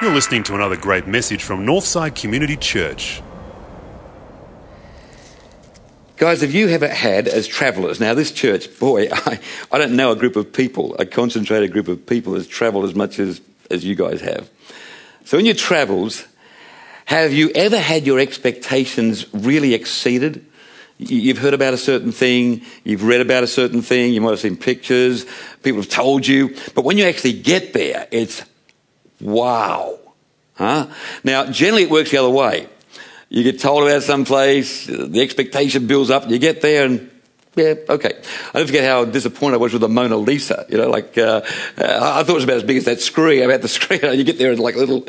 You're listening to another great message from Northside Community Church. Guys, have you ever had as travellers, now this church, boy, I, I don't know a group of people, a concentrated group of people has travelled as much as, as you guys have. So in your travels, have you ever had your expectations really exceeded? You- You've heard about a certain thing, you've read about a certain thing, you might have seen pictures, people have told you, but when you actually get there, it's wow. Huh? Now, generally it works the other way. You get told about some place, the expectation builds up, you get there and yeah, okay. I don't forget how disappointed I was with the Mona Lisa. You know, like, uh, uh, I thought it was about as big as that screen, about the screen. You get there and like little,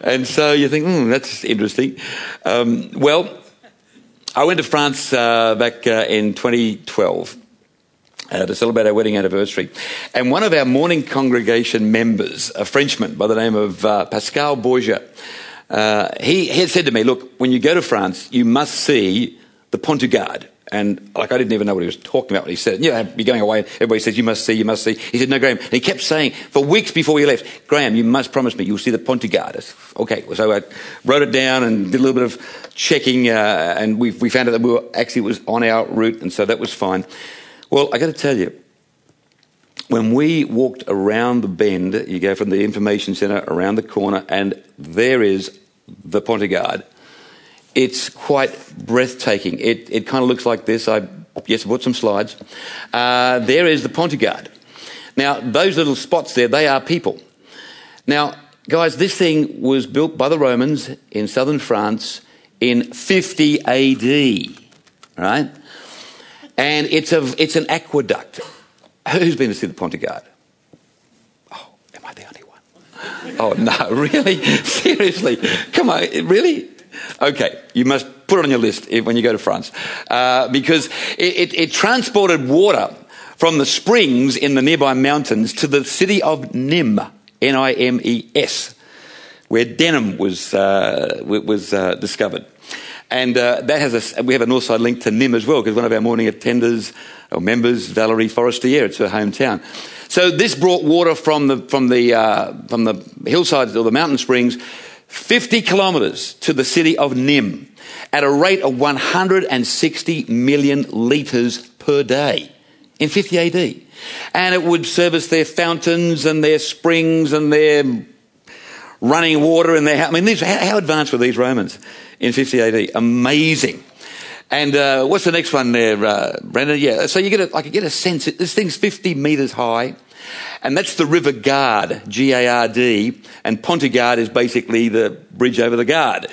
and so you think, hmm, that's interesting. Um, well, I went to France uh, back uh, in 2012 uh, to celebrate our wedding anniversary. And one of our morning congregation members, a Frenchman by the name of uh, Pascal Bourget, uh, he, he had said to me, Look, when you go to France, you must see the Pont du Gard. And like I didn't even know what he was talking about when he said. You know, you're going away, everybody says, You must see, you must see. He said, No, Graham. And he kept saying for weeks before he left, Graham, you must promise me you'll see the Pont du Gard. I said, Okay. So I wrote it down and did a little bit of checking, uh, and we, we found out that we were actually was on our route, and so that was fine. Well, I got to tell you, when we walked around the bend, you go from the information centre around the corner, and there is the Pont du Gard. It's quite breathtaking. It, it kind of looks like this. I yes, I brought some slides. Uh, there is the Pont du Gard. Now, those little spots there, they are people. Now, guys, this thing was built by the Romans in southern France in 50 AD, right? And it's, a, it's an aqueduct. Who's been to see the Pont du Gard? Oh, am I the only one? Oh, no, really? Seriously? Come on, really? Okay, you must put it on your list when you go to France. Uh, because it, it, it transported water from the springs in the nearby mountains to the city of Nîmes, N I M E S, where denim was, uh, was uh, discovered. And uh, that has a, we have a Northside link to Nîmes as well, because one of our morning attenders or members, Valerie Forestier, it's her hometown. So this brought water from the, from the, uh, from the hillsides or the mountain springs 50 kilometres to the city of Nîmes at a rate of 160 million litres per day in 50 AD. And it would service their fountains and their springs and their running water and their. I mean, these, how, advanced were these Romans in 50 AD? Amazing. And uh, what's the next one there, uh, Brendan? Yeah, so you get a, I could get a sense. This thing's 50 metres high, and that's the River Gard, G-A-R-D, and Pont du Gard is basically the bridge over the Gard.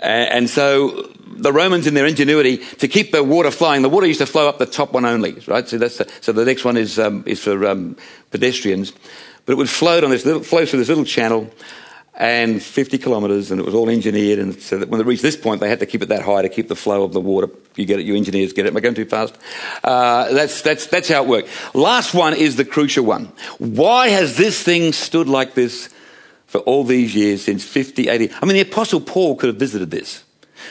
A- And so the Romans, in their ingenuity, to keep the water flowing, the water used to flow up the top one only, right? So that's the, so the next one is um, is for um, pedestrians, but it would float on this little flow through this little channel, and 50 kilometres, and it was all engineered, and so that when they reached this point, they had to keep it that high to keep the flow of the water. You get it, you engineers get it. Am I going too fast? Uh, that's that's that's how it worked. Last one is the crucial one. Why has this thing stood like this? for all these years since 50 80. I mean, the Apostle Paul could have visited this.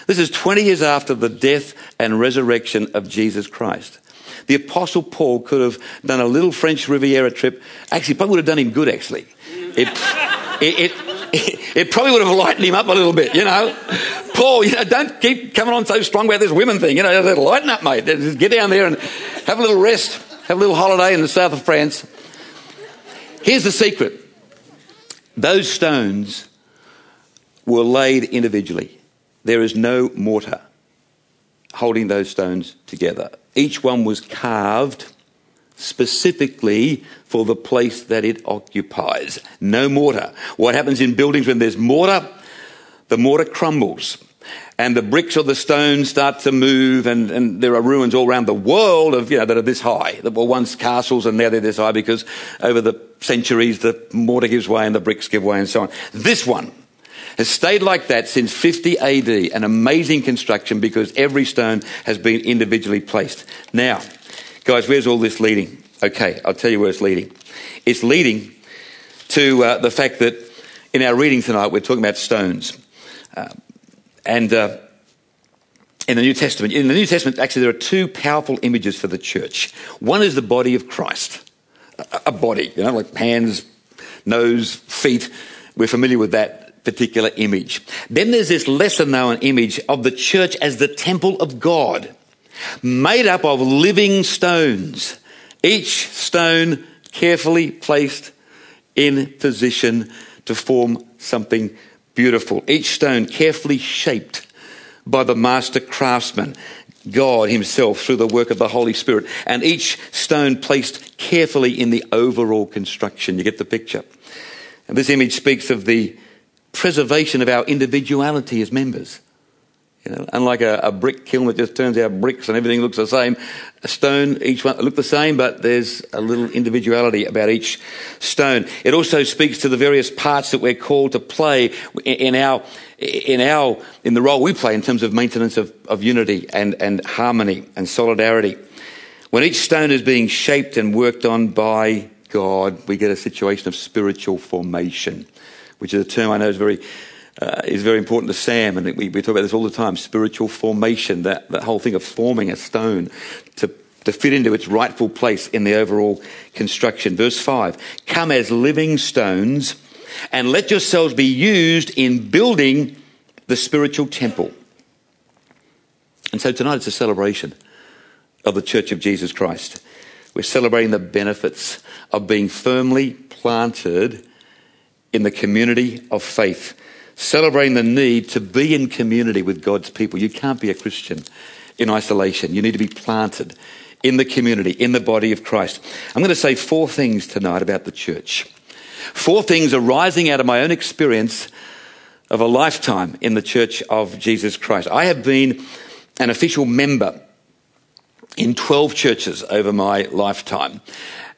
This is 20 years after the death and resurrection of Jesus Christ. The Apostle Paul could have done a little French Riviera trip. Actually, probably would have done him good, actually. It, it, it, it probably would have lightened him up a little bit, you know. Paul, you know, don't keep coming on so strong about this women thing. You know, lighten up, mate. Just get down there and have a little rest, have a little holiday in the south of France. Here's the secret those stones were laid individually. There is no mortar holding those stones together. Each one was carved specifically for the place that it occupies. No mortar. What happens in buildings when there's mortar? The mortar crumbles. And the bricks or the stones start to move, and, and there are ruins all around the world of, you know, that are this high, that were once castles and now they're this high because over the centuries the mortar gives way and the bricks give way and so on. This one has stayed like that since 50 AD, an amazing construction because every stone has been individually placed. Now, guys, where's all this leading? Okay, I'll tell you where it's leading. It's leading to uh, the fact that in our reading tonight we're talking about stones. Uh, and uh, in the New Testament, in the New Testament, actually, there are two powerful images for the church. One is the body of Christ. a- a body, you know, like hands, nose, feet. We're familiar with that particular image. Then there's this lesser known image of the church as the temple of God, made up of living stones, each stone carefully placed in position to form something beautiful. Each stone carefully shaped by the master craftsman, God Himself, through the work of the Holy Spirit, and each stone placed carefully in the overall construction. You get the picture. And this image speaks of the preservation of our individuality as members. You know, unlike a, a, brick kiln that just turns out bricks and everything looks the same, a stone, each one look the same, but there's a little individuality about each stone. It also speaks to the various parts that we're called to play in our, in our, in the role we play in terms of maintenance of, of unity and, and harmony and solidarity. When each stone is being shaped and worked on by God, we get a situation of spiritual formation, which is a term I know is very uh, is very important to Sam, and we, we, talk about this all the time spiritual formation, that, that whole thing of forming a stone to, to fit into its rightful place in the overall construction. Verse 5 Come as living stones, and let yourselves be used in building the spiritual temple. And so tonight it's a celebration of the Church of Jesus Christ. We're celebrating the benefits of being firmly planted in the community of faith celebrating the need to be in community with God's people. You can't be a Christian in isolation. You need to be planted in the community, in the body of Christ. I'm going to say four things tonight about the church. Four things arising out of my own experience of a lifetime in the church of Jesus Christ. I have been an official member in 12 churches over my lifetime.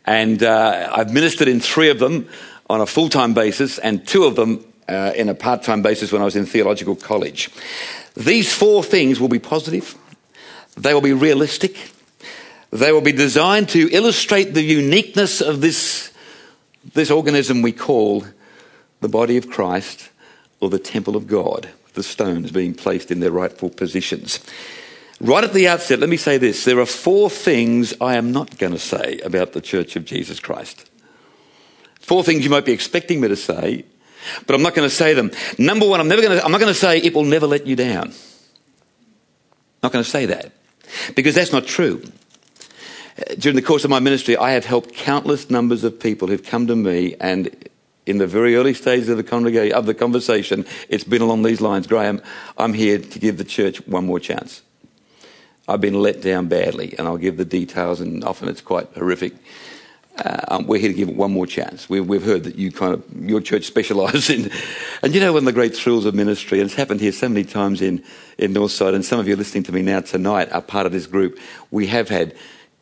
And uh, I've ministered in three of them on a full time basis, and two of them uh, in a part time basis when I was in theological college. These four things will be positive, they will be realistic, they will be designed to illustrate the uniqueness of this, this organism we call the body of Christ or the temple of God, the stones being placed in their rightful positions. Right at the outset, let me say this there are four things I am not going to say about the Church of Jesus Christ. Four things you might be expecting me to say, but I'm not going to say them. Number one, I'm never going to, I'm not going to say it will never let you down. I'm not going to say that because that's not true. During the course of my ministry, I have helped countless numbers of people who've come to me and in the very early stages of the, congrega- of the conversation, it's been along these lines. Graham, I'm here to give the church one more chance. I've been let down badly, and I'll give the details, and often it's quite horrific. Uh, we're here to give it one more chance. We, we've heard that you kind of, your church specialises in, and you know one of the great thrills of ministry, and it's happened here so many times in, in Northside, and some of you listening to me now tonight are part of this group. We have had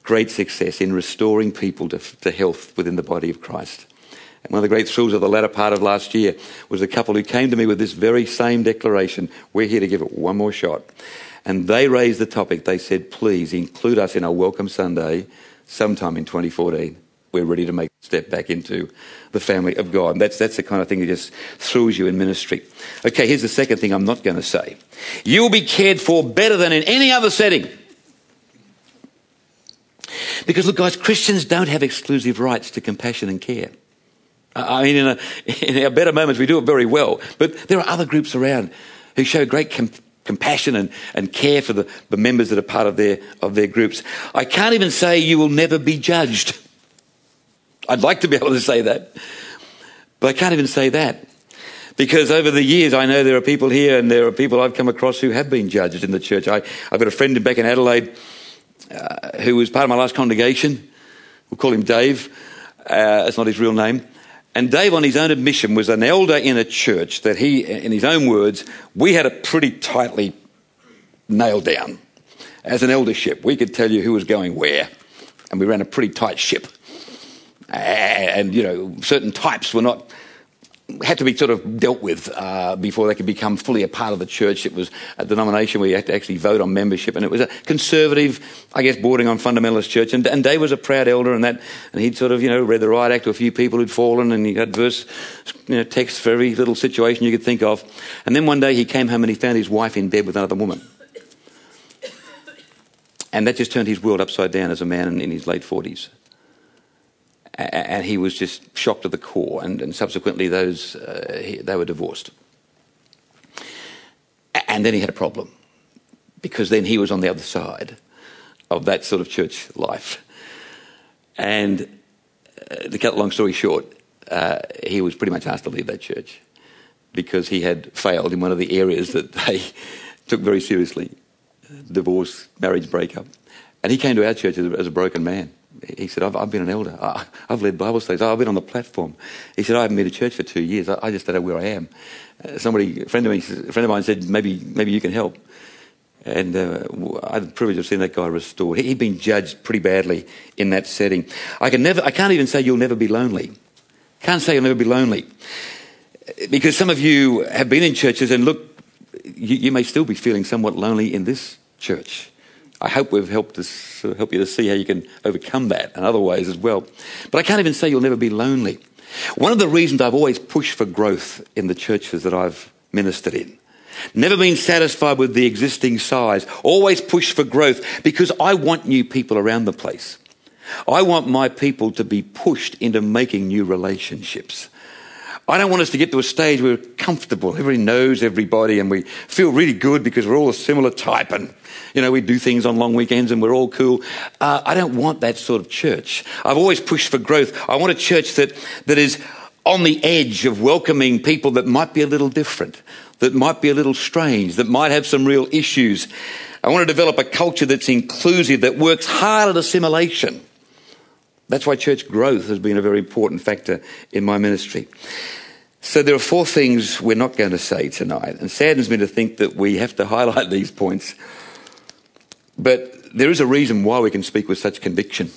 great success in restoring people to, to health within the body of Christ. And one of the great thrills of the latter part of last year was a couple who came to me with this very same declaration. We're here to give it one more shot. And they raised the topic. They said, please include us in our Welcome Sunday sometime in 2014 we're ready to make a step back into the family of God. That's, that's the kind of thing that just throws you in ministry. Okay, here's the second thing I'm not going to say. You'll be cared for better than in any other setting. Because look, guys, Christians don't have exclusive rights to compassion and care. I mean, in, a, in our better moments, we do it very well. But there are other groups around who show great com- compassion and, and care for the, the members that are part of their, of their groups. I can't even say you will never be judged. I'd like to be able to say that, but I can't even say that. Because over the years, I know there are people here and there are people I've come across who have been judged in the church. I, have got a friend back in Adelaide uh, who was part of my last congregation. We'll call him Dave. Uh, that's not his real name. And Dave, on his own admission, was an elder in a church that he, in his own words, we had it pretty tightly nailed down. As an eldership, we could tell you who was going where, and we ran a pretty tight ship and you know certain types were not had to be sort of dealt with uh, before they could become fully a part of the church. It was a denomination where you had to actually vote on membership, and it was a conservative, I guess, bordering on fundamentalist church. And, and Dave was a proud elder, and that, and he'd sort of, you know, read the riot act to a few people who'd fallen, and he had verse, you know, text for every little situation you could think of. And then one day he came home and he found his wife in bed with another woman. And that just turned his world upside down as a man in, in his late 40s. And he was just shocked to the core. And, and subsequently, those uh, he, they were divorced. And then he had a problem because then he was on the other side of that sort of church life. And uh, to cut a long story short, uh, he was pretty much asked to leave that church because he had failed in one of the areas that they took very seriously divorce, marriage breakup. And he came to our church as a, as a broken man. He said, I've, I've been an elder. I, have led Bible studies. I've been on the platform. He said, I haven't been to church for two years. I, I just don't know where I am. Uh, somebody, a friend, of me, a friend of mine said, maybe, maybe you can help. And uh, I had the privilege of seeing that guy restored. He'd been judged pretty badly in that setting. I, can never, I can't even say you'll never be lonely. Can't say you'll never be lonely. Because some of you have been in churches and look, you, you may still be feeling somewhat lonely in this church. I hope we've helped us uh, help you to see how you can overcome that and other ways as well. But I can't even say you'll never be lonely. One of the reasons I've always pushed for growth in the churches that I've ministered in Never been satisfied with the existing size. Always push for growth because I want new people around the place. I want my people to be pushed into making new relationships. I don't want us to get to a stage where we're comfortable. Everybody knows everybody and we feel really good because we're all a similar type and, you know, we do things on long weekends and we're all cool. Uh, I don't want that sort of church. I've always pushed for growth. I want a church that, that is on the edge of welcoming people that might be a little different, that might be a little strange, that might have some real issues. I want to develop a culture that's inclusive, that works hard at assimilation. That's why church growth has been a very important factor in my ministry. So there are four things we're not going to say tonight, and saddens me to think that we have to highlight these points. But there is a reason why we can speak with such conviction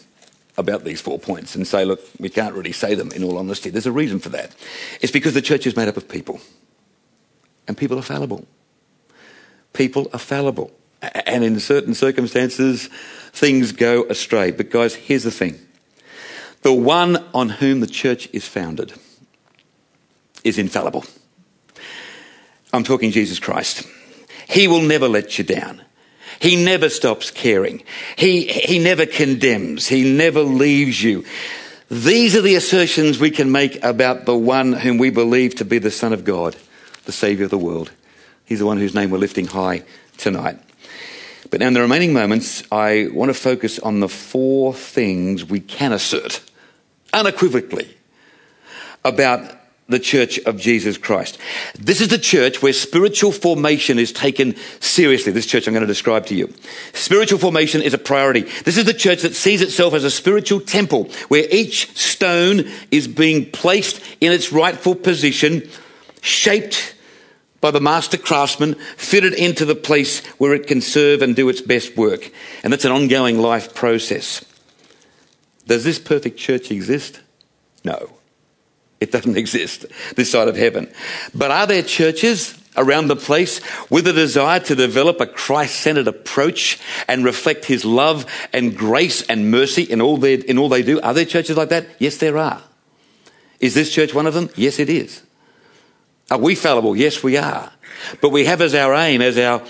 about these four points and say, look, we can't really say them in all honesty. There's a reason for that. It's because the church is made up of people, and people are fallible. People are fallible. And in certain circumstances, things go astray. But, guys, here's the thing the one on whom the church is founded is infallible. I'm talking Jesus Christ. He will never let you down. He never stops caring. He, he never condemns. He never leaves you. These are the assertions we can make about the one whom we believe to be the Son of God, the Saviour of the world. He's the one whose name we're lifting high tonight. But now, in the remaining moments, I want to focus on the four things we can assert unequivocally about the church of Jesus Christ. This is the church where spiritual formation is taken seriously. This church I'm going to describe to you. Spiritual formation is a priority. This is the church that sees itself as a spiritual temple where each stone is being placed in its rightful position, shaped by the master craftsman, fitted into the place where it can serve and do its best work. And that's an ongoing life process. Does this perfect church exist? No. It doesn't exist this side of heaven. But are there churches around the place with a desire to develop a Christ centered approach and reflect his love and grace and mercy in all, their, in all they do? Are there churches like that? Yes, there are. Is this church one of them? Yes, it is. Are we fallible? Yes, we are. But we have as our aim, as our,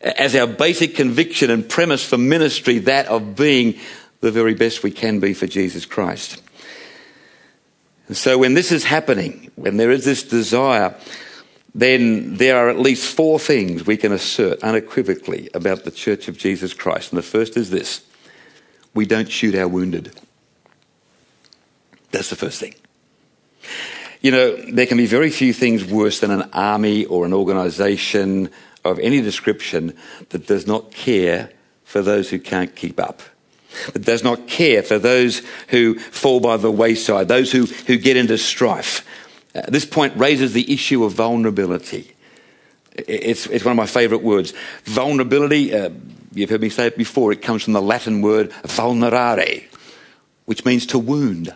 as our basic conviction and premise for ministry, that of being the very best we can be for Jesus Christ. And so when this is happening, when there is this desire, then there are at least four things we can assert unequivocally about the Church of Jesus Christ. And the first is this we don't shoot our wounded. That's the first thing. You know, there can be very few things worse than an army or an organization of any description that does not care for those who can't keep up that does not care for those who fall by the wayside, those who, who get into strife. Uh, this point raises the issue of vulnerability. It's, it's one of my favourite words. Vulnerability, uh, you've heard me say it before, it comes from the Latin word vulnerare, which means to wound.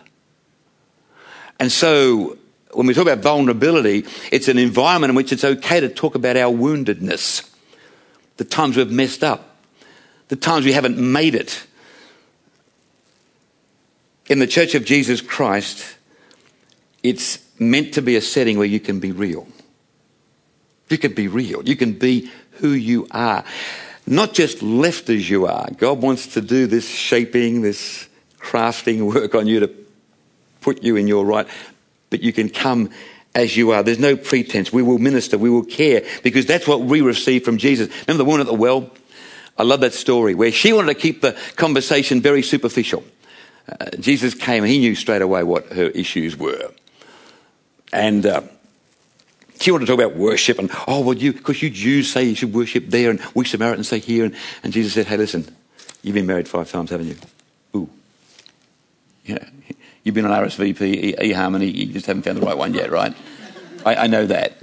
And so, when we talk about vulnerability, it's an environment in which it's okay to talk about our woundedness, the times we've messed up, the times we haven't made it, in the Church of Jesus Christ, it's meant to be a setting where you can be real. You can be real. You can be who you are. Not just left as you are. God wants to do this shaping, this crafting work on you to put you in your right, but you can come as you are. There's no pretense. We will minister. We will care because that's what we receive from Jesus. Remember the woman at the well? I love that story where she wanted to keep the conversation very superficial. Uh, Jesus came and he knew straight away what her issues were. And uh, she wanted to talk about worship and, oh, well, you, because you Jews say you should worship there and we Samaritans say here. And, and Jesus said, hey, listen, you've been married five times, haven't you? Ooh. Yeah. You've been on RSVP, eHarmony, you just haven't found the right one yet, right? I, I know that.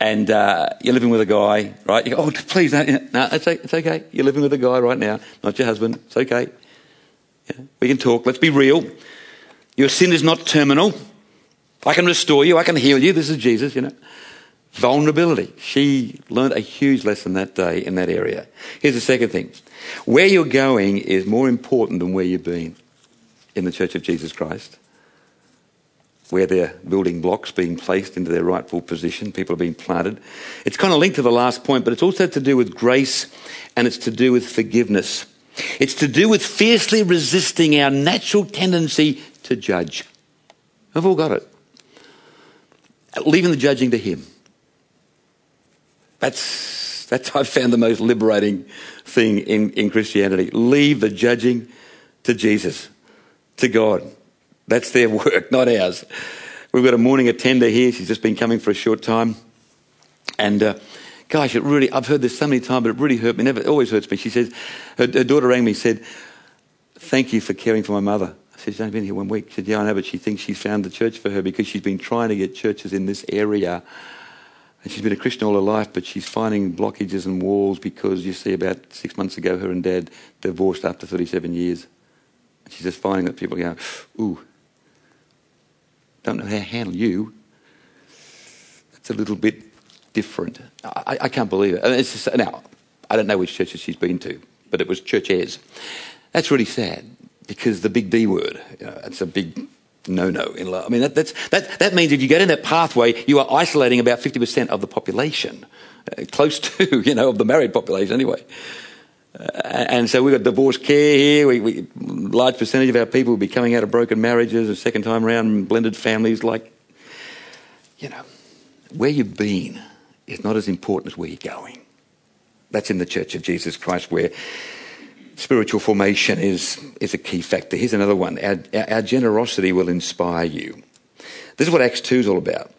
And uh, you're living with a guy, right? You go, oh, please, no, no it's, it's okay. You're living with a guy right now, not your husband. It's okay. Yeah. We can talk. Let's be real. Your sin is not terminal. I can restore you. I can heal you. This is Jesus, you know. Vulnerability. She learned a huge lesson that day in that area. Here's the second thing. Where you're going is more important than where you've been in the Church of Jesus Christ. Where they're building blocks being placed into their rightful position, people are being planted. It's kind of linked to the last point, but it's also to do with grace and it's to do with forgiveness. It's to do with fiercely resisting our natural tendency to judge. We've all got it leaving the judging to Him. That's, that's I've found the most liberating thing in, in Christianity. Leave the judging to Jesus, to God. That's their work, not ours. We've got a morning attender here. She's just been coming for a short time. And uh, gosh, it really, I've heard this so many times, but it really hurt me. Never, it always hurts me. She says, her, her daughter rang me and said, Thank you for caring for my mother I said, she's only been here one week. She said, yeah, I know, but she thinks she's found the church for her because she's been trying to get churches in this area. And she's been a Christian all her life, but she's finding blockages and walls because, you see, about six months ago, her and dad divorced after 37 years. And she's just finding that people go, ooh, don't know how to handle you. It's a little bit different. I, I can't believe it. Just, now, I don't know which churches she's been to, but it was church airs. That's really sad because the big D word, you know, it's a big no-no in love. I mean, that, that, that means if you get in that pathway, you are isolating about 50% of the population, uh, close to, you know, of the married population anyway. Uh, and so we've got divorce care here. We, we, large percentage of our people will be coming out of broken marriages, a second time around, blended families. Like, you know, where you've been is not as important as where you're going. That's in the Church of Jesus Christ, where spiritual formation is, is a key factor. Here's another one our, our generosity will inspire you. This is what Acts 2 is all about.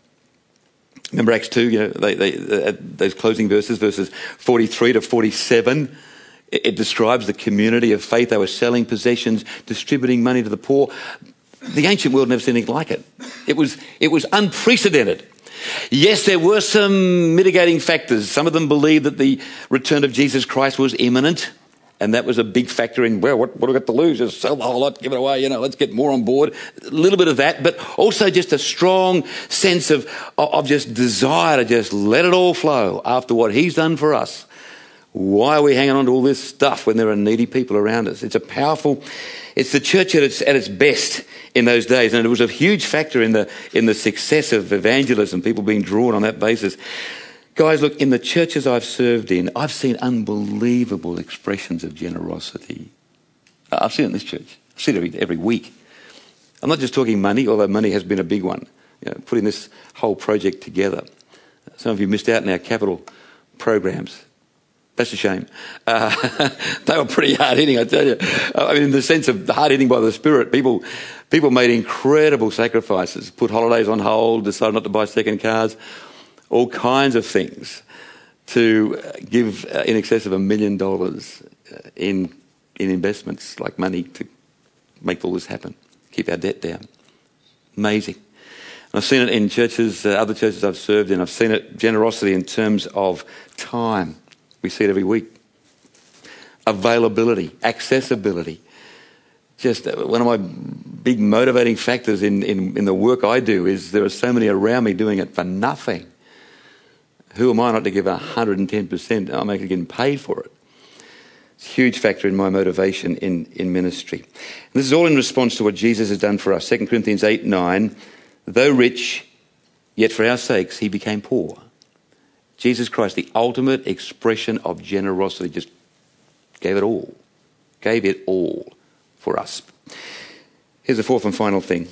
Remember Acts 2, you know, they, they, uh, those closing verses, verses 43 to 47. It, it describes the community of faith. They were selling possessions, distributing money to the poor. The ancient world never seen anything like it. It was, it was unprecedented. Yes, there were some mitigating factors. Some of them believed that the return of Jesus Christ was imminent. And that was a big factor in, well, what, what do we got to lose? Just sell the whole lot, give it away, you know, let's get more on board. A little bit of that, but also just a strong sense of, of just desire to just let it all flow after what he's done for us. Why are we hanging on to all this stuff when there are needy people around us? It's a powerful, it's the church at its, at its best in those days. And it was a huge factor in the, in the success of evangelism, people being drawn on that basis. Guys, look, in the churches I've served in, I've seen unbelievable expressions of generosity. I've seen it in this church. I've seen it every, every week. I'm not just talking money, although money has been a big one. You know, putting this whole project together. Some of you missed out in our capital programs. That's a shame. Uh, they were pretty hard hitting, I tell you. I mean, in the sense of hard hitting by the Spirit, people, people made incredible sacrifices, put holidays on hold, decided not to buy second cars all kinds of things to give uh, in excess of a million dollars uh, in, in investments, like money to make all this happen, keep our debt down. Amazing. I've seen it in churches, uh, other churches I've served in. I've seen it generosity in terms of time. We see it every week. Availability, accessibility. Just uh, one of my big motivating factors in, in, in the work I do is there are so many around me doing it for nothing who am I not to give 110%? I'm actually getting paid for it. It's a huge factor in my motivation in, in ministry. And this is all in response to what Jesus has done for us. 2 Corinthians 8 9. Though rich, yet for our sakes he became poor. Jesus Christ, the ultimate expression of generosity, just gave it all. Gave it all for us. Here's the fourth and final thing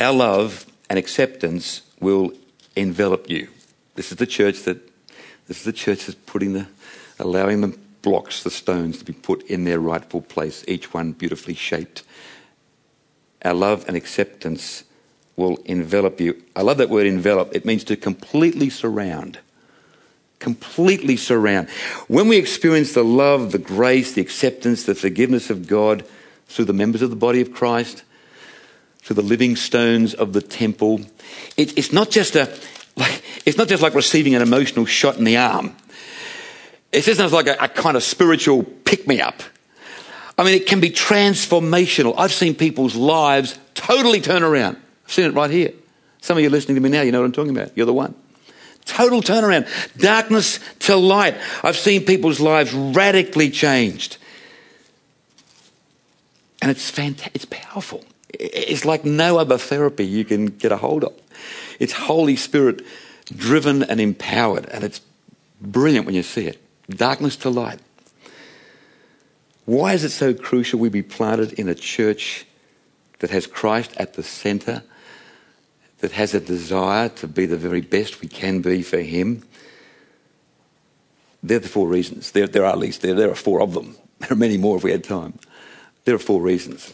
our love and acceptance will envelop you. This is the church that this is the church that's putting the allowing the blocks, the stones to be put in their rightful place, each one beautifully shaped. Our love and acceptance will envelop you. I love that word envelop. It means to completely surround. Completely surround. When we experience the love, the grace, the acceptance, the forgiveness of God through the members of the body of Christ, through the living stones of the temple, it, it's not just a like, it's not just like receiving an emotional shot in the arm. It's just like a, a kind of spiritual pick me up. I mean, it can be transformational. I've seen people's lives totally turn around. Seen it right here. Some of you listening to me now, you know what I'm talking about. You're the one. Total turnaround. Darkness to light. I've seen people's lives radically changed. And it's fantastic. It's powerful. It's like no other therapy you can get a hold of. It's Holy Spirit driven and empowered, and it's brilliant when you see it. Darkness to light. Why is it so crucial we be planted in a church that has Christ at the centre, that has a desire to be the very best we can be for Him? They're the four reasons. There, there are at least there, there are four of them. There are many more if we had time. There are four reasons.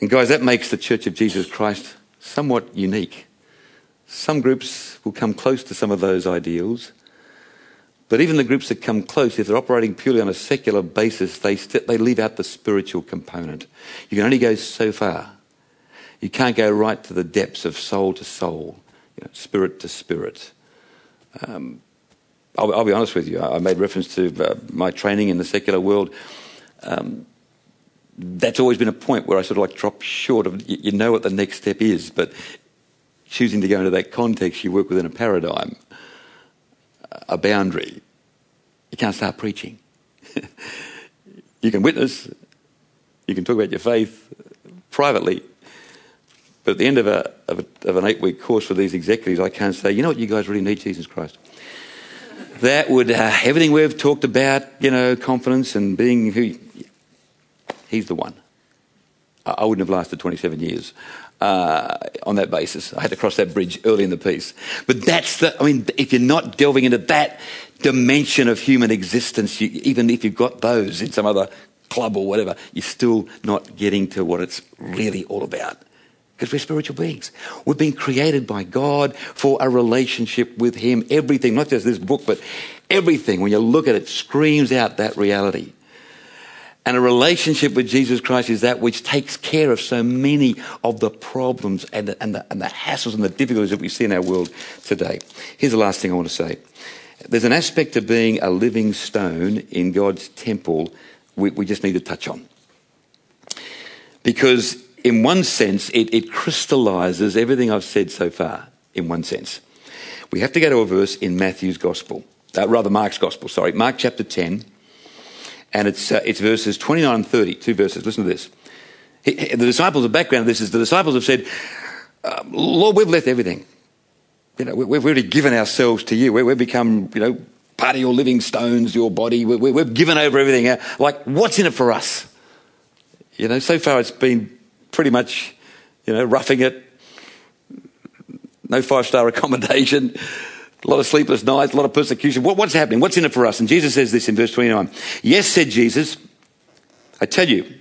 And guys, that makes the Church of Jesus Christ somewhat unique. Some groups will come close to some of those ideals, but even the groups that come close, if they're operating purely on a secular basis, they, st- they leave out the spiritual component. You can only go so far. You can't go right to the depths of soul to soul, you know, spirit to spirit. Um, I'll, I'll, be honest with you, I made reference to uh, my training in the secular world. Um, that's always been a point where I sort of like drop short of, you know what the next step is, but choosing to go into that context, you work within a paradigm, a boundary. You can't start preaching. you can witness, you can talk about your faith privately, but at the end of, a, of, a, of an eight week course for these executives, I can't say, you know what, you guys really need Jesus Christ. that would, uh, everything we've talked about, you know, confidence and being who, He's the one. I wouldn't have lasted 27 years uh, on that basis. I had to cross that bridge early in the piece. But that's the, I mean, if you're not delving into that dimension of human existence, you, even if you've got those in some other club or whatever, you're still not getting to what it's really all about. Because we're spiritual beings. We've been created by God for a relationship with Him. Everything, not just this book, but everything, when you look at it, screams out that reality. And a relationship with Jesus Christ is that which takes care of so many of the problems and the, and, the, and the hassles and the difficulties that we see in our world today. Here's the last thing I want to say. There's an aspect of being a living stone in God's temple we, we just need to touch on. Because, in one sense, it, it crystallizes everything I've said so far, in one sense. We have to go to a verse in Matthew's Gospel, uh, rather, Mark's Gospel, sorry, Mark chapter 10 and it's, uh, it's verses 29 and 30, two verses. Listen to this. He, the disciples, the background of this is the disciples have said, uh, Lord, we've left everything. You know, we, have really given ourselves to you. We, have become, you know, part of your living stones, your body. We, we, we've given over everything. Like, what's in it for us? You know, so far it's been pretty much, you know, roughing it, no five star accommodation, a lot of sleepless nights, a lot of persecution. What, what's happening? What's in it for us? And Jesus says this in verse 29. Yes, said Jesus, I tell you,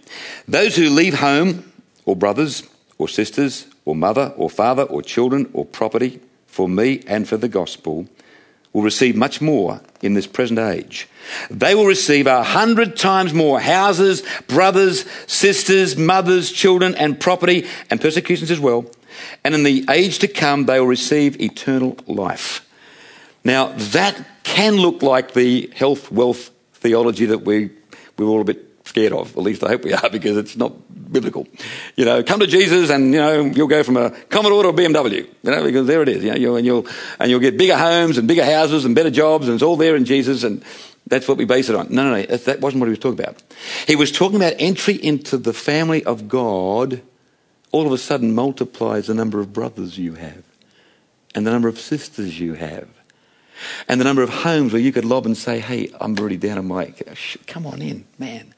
those who leave home, or brothers, or sisters, or mother, or father, or children, or property, for me and for the gospel, will receive much more in this present age. They will receive a hundred times more houses, brothers, sisters, mothers, children, and property, and persecutions as well. And in the age to come, they will receive eternal life. Now, that can look like the health wealth theology that we, we're all a bit scared of. At least I hope we are because it's not biblical. You know, come to Jesus and, you know, you'll go from a Commodore to a BMW, you know, because there it is, you know, and you'll, and you'll get bigger homes and bigger houses and better jobs and it's all there in Jesus and that's what we base it on. No, no, no, that wasn't what he was talking about. He was talking about entry into the family of God all of a sudden multiplies the number of brothers you have and the number of sisters you have and the number of homes where you could lob and say, hey, I'm really down on my, come on in, man.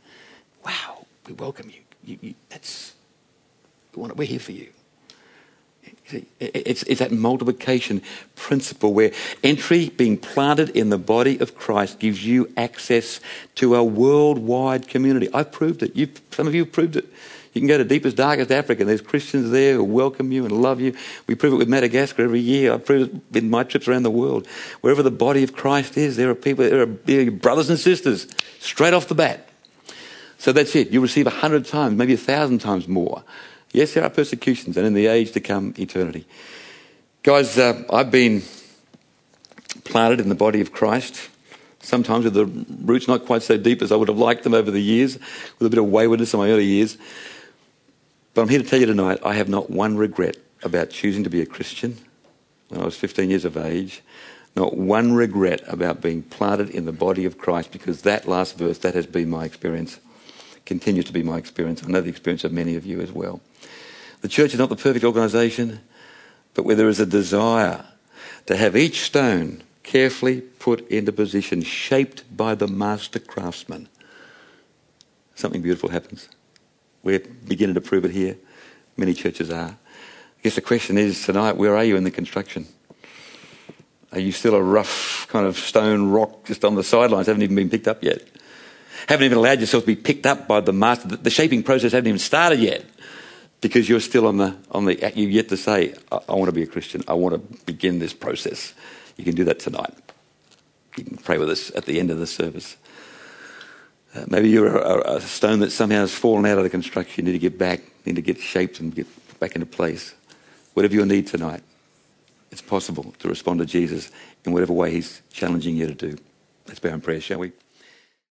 Wow, we welcome you. You, you that's, we're here for you. It's, it's that multiplication principle where entry, being planted in the body of Christ, gives you access to a worldwide community. I've proved it. You've, some of you have proved it. You can go to deepest, darkest Africa, and there's Christians there who welcome you and love you. We prove it with Madagascar every year. I prove it in my trips around the world. Wherever the body of Christ is, there are people, there are, there are brothers and sisters, straight off the bat. So that's it. You receive a hundred times, maybe a thousand times more Yes, there are persecutions, and in the age to come, eternity. Guys, uh, I've been planted in the body of Christ, sometimes with the roots not quite so deep as I would have liked them over the years, with a bit of waywardness in my early years. But I'm here to tell you tonight I have not one regret about choosing to be a Christian when I was 15 years of age. Not one regret about being planted in the body of Christ because that last verse, that has been my experience, continues to be my experience. I know the experience of many of you as well. The church is not the perfect organisation, but where there is a desire to have each stone carefully put into position, shaped by the master craftsman, something beautiful happens. We're beginning to prove it here. Many churches are. I guess the question is tonight, where are you in the construction? Are you still a rough kind of stone rock just on the sidelines, haven't even been picked up yet? Haven't even allowed yourself to be picked up by the master. The shaping process hasn't even started yet because you're still on the, on the you've yet to say, I, I want to be a Christian. I want to begin this process. You can do that tonight. You can pray with us at the end of the service. Uh, maybe you're a, a, stone that somehow has fallen out of the construction. You need to get back, need to get shaped and get back into place. Whatever your need tonight, it's possible to respond to Jesus in whatever way He's challenging you to do. Let's bow in prayer, shall we?